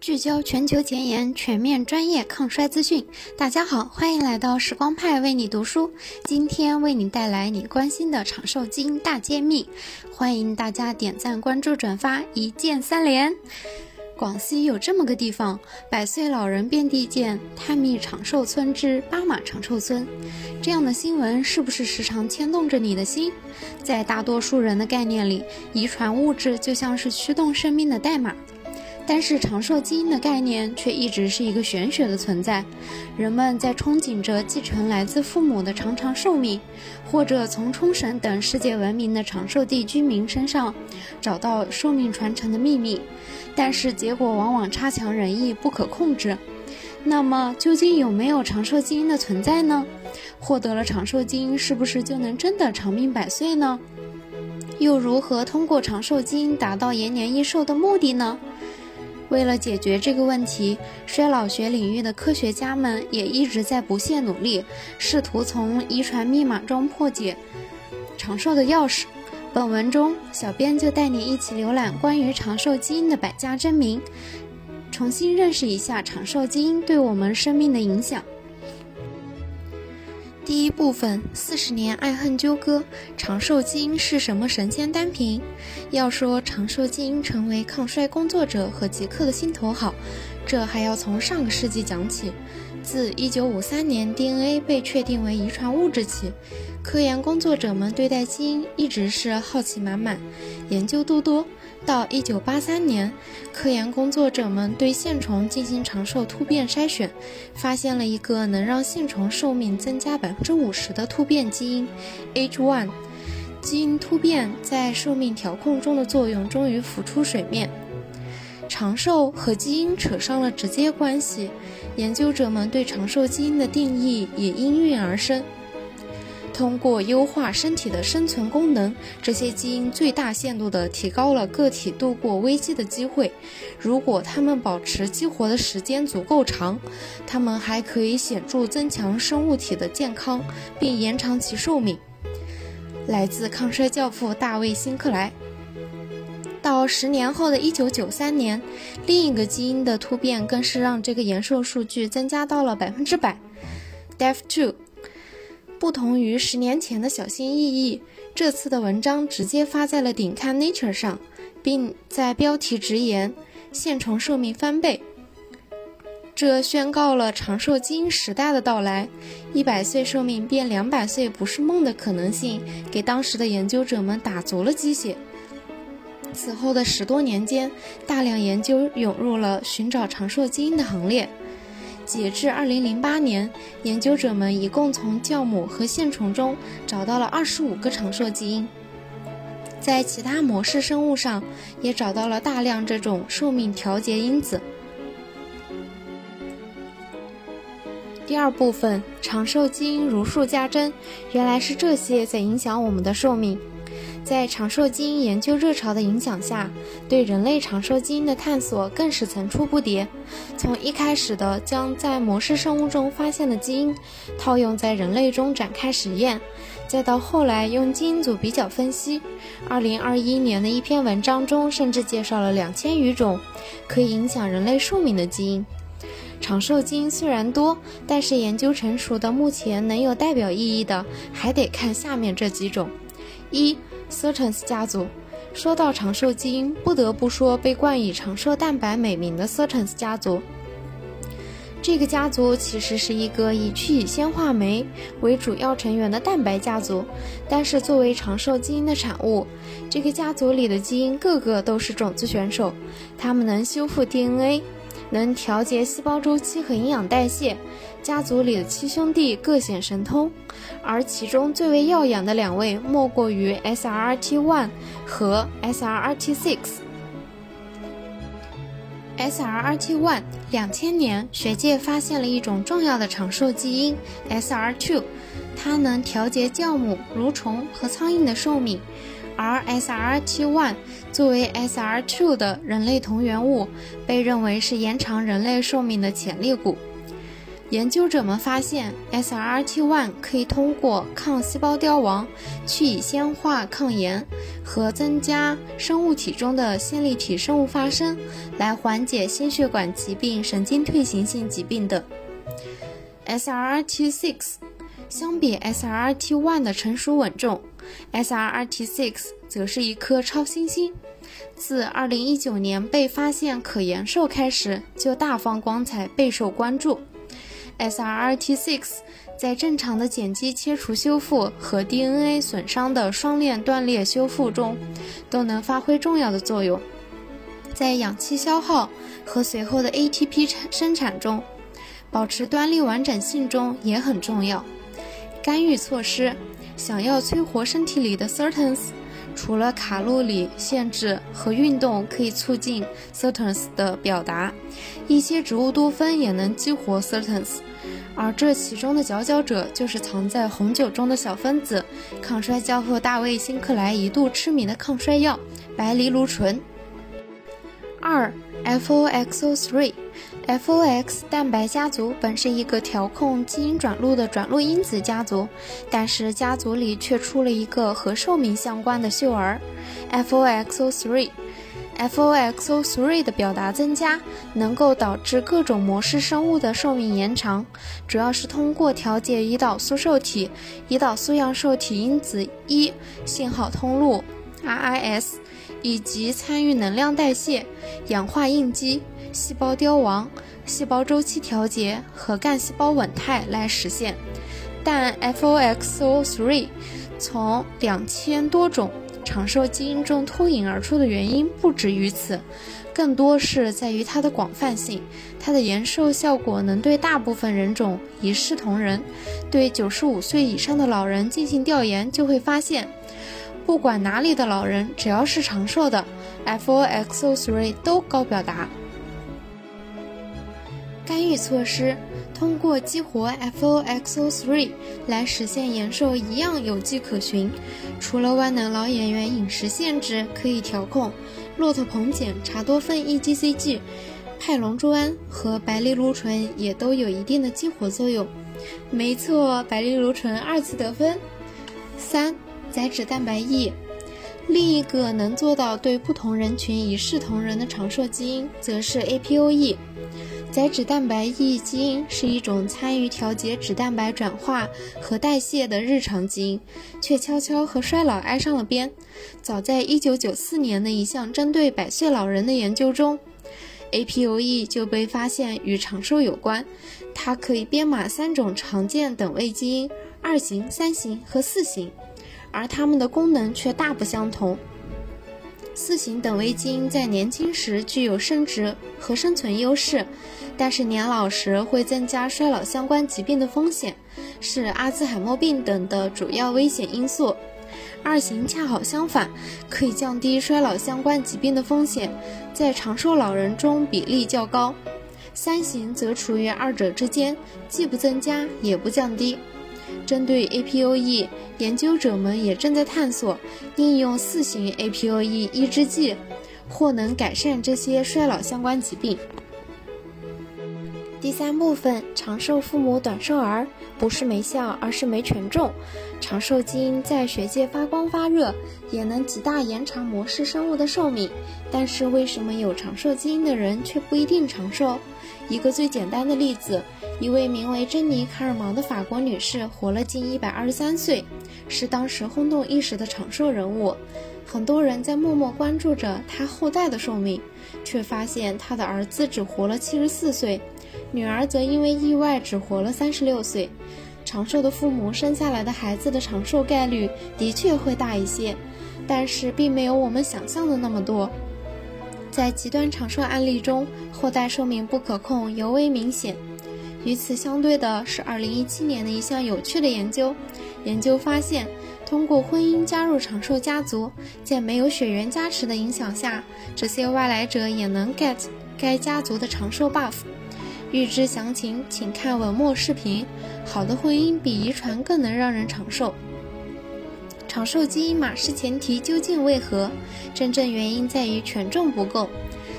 聚焦全球前沿，全面专业抗衰资讯。大家好，欢迎来到时光派为你读书。今天为你带来你关心的长寿基因大揭秘，欢迎大家点赞、关注、转发，一键三连。广西有这么个地方，百岁老人遍地见，探秘长寿村之巴马长寿村。这样的新闻是不是时常牵动着你的心？在大多数人的概念里，遗传物质就像是驱动生命的代码。但是长寿基因的概念却一直是一个玄学的存在，人们在憧憬着继承来自父母的长长寿命，或者从冲绳等世界闻名的长寿地居民身上找到寿命传承的秘密，但是结果往往差强人意，不可控制。那么究竟有没有长寿基因的存在呢？获得了长寿基因，是不是就能真的长命百岁呢？又如何通过长寿基因达到延年益寿的目的呢？为了解决这个问题，衰老学领域的科学家们也一直在不懈努力，试图从遗传密码中破解长寿的钥匙。本文中，小编就带你一起浏览关于长寿基因的百家争鸣，重新认识一下长寿基因对我们生命的影响。第一部分：四十年爱恨纠葛，长寿基因是什么神仙单品？要说长寿基因成为抗衰工作者和极客的心头好，这还要从上个世纪讲起。自1953年 DNA 被确定为遗传物质起，科研工作者们对待基因一直是好奇满满，研究多多。到1983年，科研工作者们对线虫进行长寿突变筛选，发现了一个能让线虫寿命增加50%的突变基因 H1。基因突变在寿命调控中的作用终于浮出水面。长寿和基因扯上了直接关系，研究者们对长寿基因的定义也应运而生。通过优化身体的生存功能，这些基因最大限度地提高了个体度过危机的机会。如果它们保持激活的时间足够长，它们还可以显著增强生物体的健康，并延长其寿命。来自抗衰教父大卫·辛克莱。到十年后的一九九三年，另一个基因的突变更是让这个延寿数据增加到了百分之百。Deaf Two。不同于十年前的小心翼翼，这次的文章直接发在了顶刊 Nature 上，并在标题直言：“线虫寿命翻倍。”这宣告了长寿基因时代的到来，一百岁寿命变两百岁不是梦的可能性，给当时的研究者们打足了鸡血。此后的十多年间，大量研究涌入了寻找长寿基因的行列。截至二零零八年，研究者们一共从酵母和线虫中找到了二十五个长寿基因，在其他模式生物上也找到了大量这种寿命调节因子。第二部分，长寿基因如数家珍，原来是这些在影响我们的寿命。在长寿基因研究热潮的影响下，对人类长寿基因的探索更是层出不穷。从一开始的将在模式生物中发现的基因套用在人类中展开实验，再到后来用基因组比较分析。二零二一年的一篇文章中，甚至介绍了两千余种可以影响人类寿命的基因。长寿基因虽然多，但是研究成熟的目前能有代表意义的，还得看下面这几种：一。Certains 家族，说到长寿基因，不得不说被冠以长寿蛋白美名的 Certains 家族。这个家族其实是一个以去乙酰化酶为主要成员的蛋白家族，但是作为长寿基因的产物，这个家族里的基因个个都是种子选手，它们能修复 DNA。能调节细胞周期和营养代谢，家族里的七兄弟各显神通，而其中最为耀眼的两位莫过于 SRRT1 和 SRRT6。SRRT1，两千年学界发现了一种重要的长寿基因 SR2，它能调节酵母、蠕虫和苍蝇的寿命。而 SRT1 作为 SR2 的人类同源物，被认为是延长人类寿命的潜力股。研究者们发现，SRT1 可以通过抗细胞凋亡、去乙酰化抗炎和增加生物体中的线粒体生物发生，来缓解心血管疾病、神经退行性疾病等。SRT6 相比 SRT1 的成熟稳重，SRT6 则是一颗超新星。自2019年被发现可延寿开始，就大放光彩，备受关注。SRT6 在正常的碱基切除修复和 DNA 损伤的双链断裂修复中都能发挥重要的作用，在氧气消耗和随后的 ATP 产生产中，保持端粒完整性中也很重要。干预措施：想要催活身体里的 Sirtuins，除了卡路里限制和运动可以促进 Sirtuins 的表达，一些植物多酚也能激活 Sirtuins。而这其中的佼佼者就是藏在红酒中的小分子，抗衰教父大卫·辛克莱一度痴迷的抗衰药——白藜芦醇。二 FOXO3 FOX 蛋白家族本是一个调控基因转录的转录因子家族，但是家族里却出了一个和寿命相关的秀儿，FOXO3。FOXO3 的表达增加，能够导致各种模式生物的寿命延长，主要是通过调节胰岛素受体、胰岛素样受体因子一信号通路 RIS，以及参与能量代谢、氧化应激、细胞凋亡、细胞周期调节和干细胞稳态来实现。但 FOXO3 从两千多种。长寿基因中脱颖而出的原因不止于此，更多是在于它的广泛性。它的延寿效果能对大部分人种一视同仁。对九十五岁以上的老人进行调研，就会发现，不管哪里的老人，只要是长寿的，FOXO3 都高表达。干预措施。通过激活 FOXO3 来实现延寿一样有迹可循。除了万能老演员饮食限制可以调控，骆驼硼碱、茶多酚 EGCG、派龙珠胺和白藜芦醇也都有一定的激活作用。没错，白藜芦醇二次得分。三、载脂蛋白 E，另一个能做到对不同人群一视同仁的长寿基因，则是 APOE。载脂蛋白 E 基因是一种参与调节脂蛋白转化和代谢的日常基因，却悄悄和衰老挨上了边。早在1994年的一项针对百岁老人的研究中，APOE 就被发现与长寿有关。它可以编码三种常见等位基因：二型、三型和四型，而它们的功能却大不相同。四型等位基因在年轻时具有生殖和生存优势，但是年老时会增加衰老相关疾病的风险，是阿兹海默病等的主要危险因素。二型恰好相反，可以降低衰老相关疾病的风险，在长寿老人中比例较高。三型则处于二者之间，既不增加也不降低。针对 APOE，研究者们也正在探索应用四型 APOE 抑制剂，或能改善这些衰老相关疾病。第三部分，长寿父母短寿儿，不是没效，而是没权重。长寿基因在学界发光发热，也能极大延长模式生物的寿命。但是为什么有长寿基因的人却不一定长寿？一个最简单的例子。一位名为珍妮·卡尔芒的法国女士活了近一百二十三岁，是当时轰动一时的长寿人物。很多人在默默关注着她后代的寿命，却发现她的儿子只活了七十四岁，女儿则因为意外只活了三十六岁。长寿的父母生下来的孩子的长寿概率的确会大一些，但是并没有我们想象的那么多。在极端长寿案例中，后代寿命不可控尤为明显。与此相对的是，2017年的一项有趣的研究。研究发现，通过婚姻加入长寿家族，在没有血缘加持的影响下，这些外来者也能 get 该家族的长寿 buff。欲知详情，请看文末视频。好的婚姻比遗传更能让人长寿。长寿基因码是前提究竟为何？真正原因在于权重不够。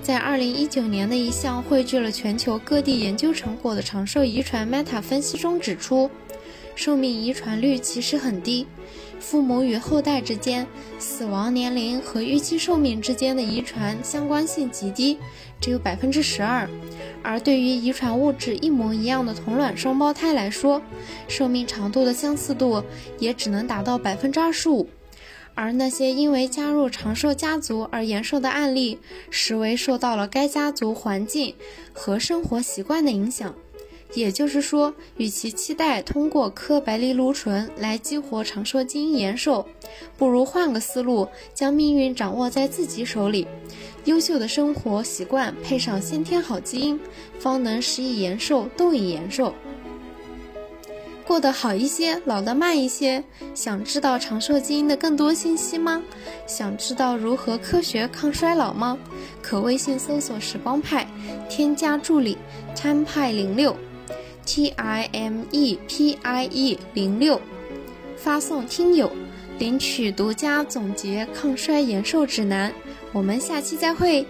在二零一九年的一项汇聚了全球各地研究成果的长寿遗传 Meta 分析中指出，寿命遗传率其实很低，父母与后代之间死亡年龄和预期寿命之间的遗传相关性极低，只有百分之十二。而对于遗传物质一模一样的同卵双胞胎来说，寿命长度的相似度也只能达到百分之二十五。而那些因为加入长寿家族而延寿的案例，实为受到了该家族环境和生活习惯的影响。也就是说，与其期待通过磕白藜芦醇来激活长寿基因延寿，不如换个思路，将命运掌握在自己手里。优秀的生活习惯配上先天好基因，方能食以延寿，动以延寿。过得好一些，老得慢一些。想知道长寿基因的更多信息吗？想知道如何科学抗衰老吗？可微信搜索“时光派”，添加助理参派零六 ”，T I M E P I E 零六，发送“听友”，领取独家总结抗衰延寿指南。我们下期再会。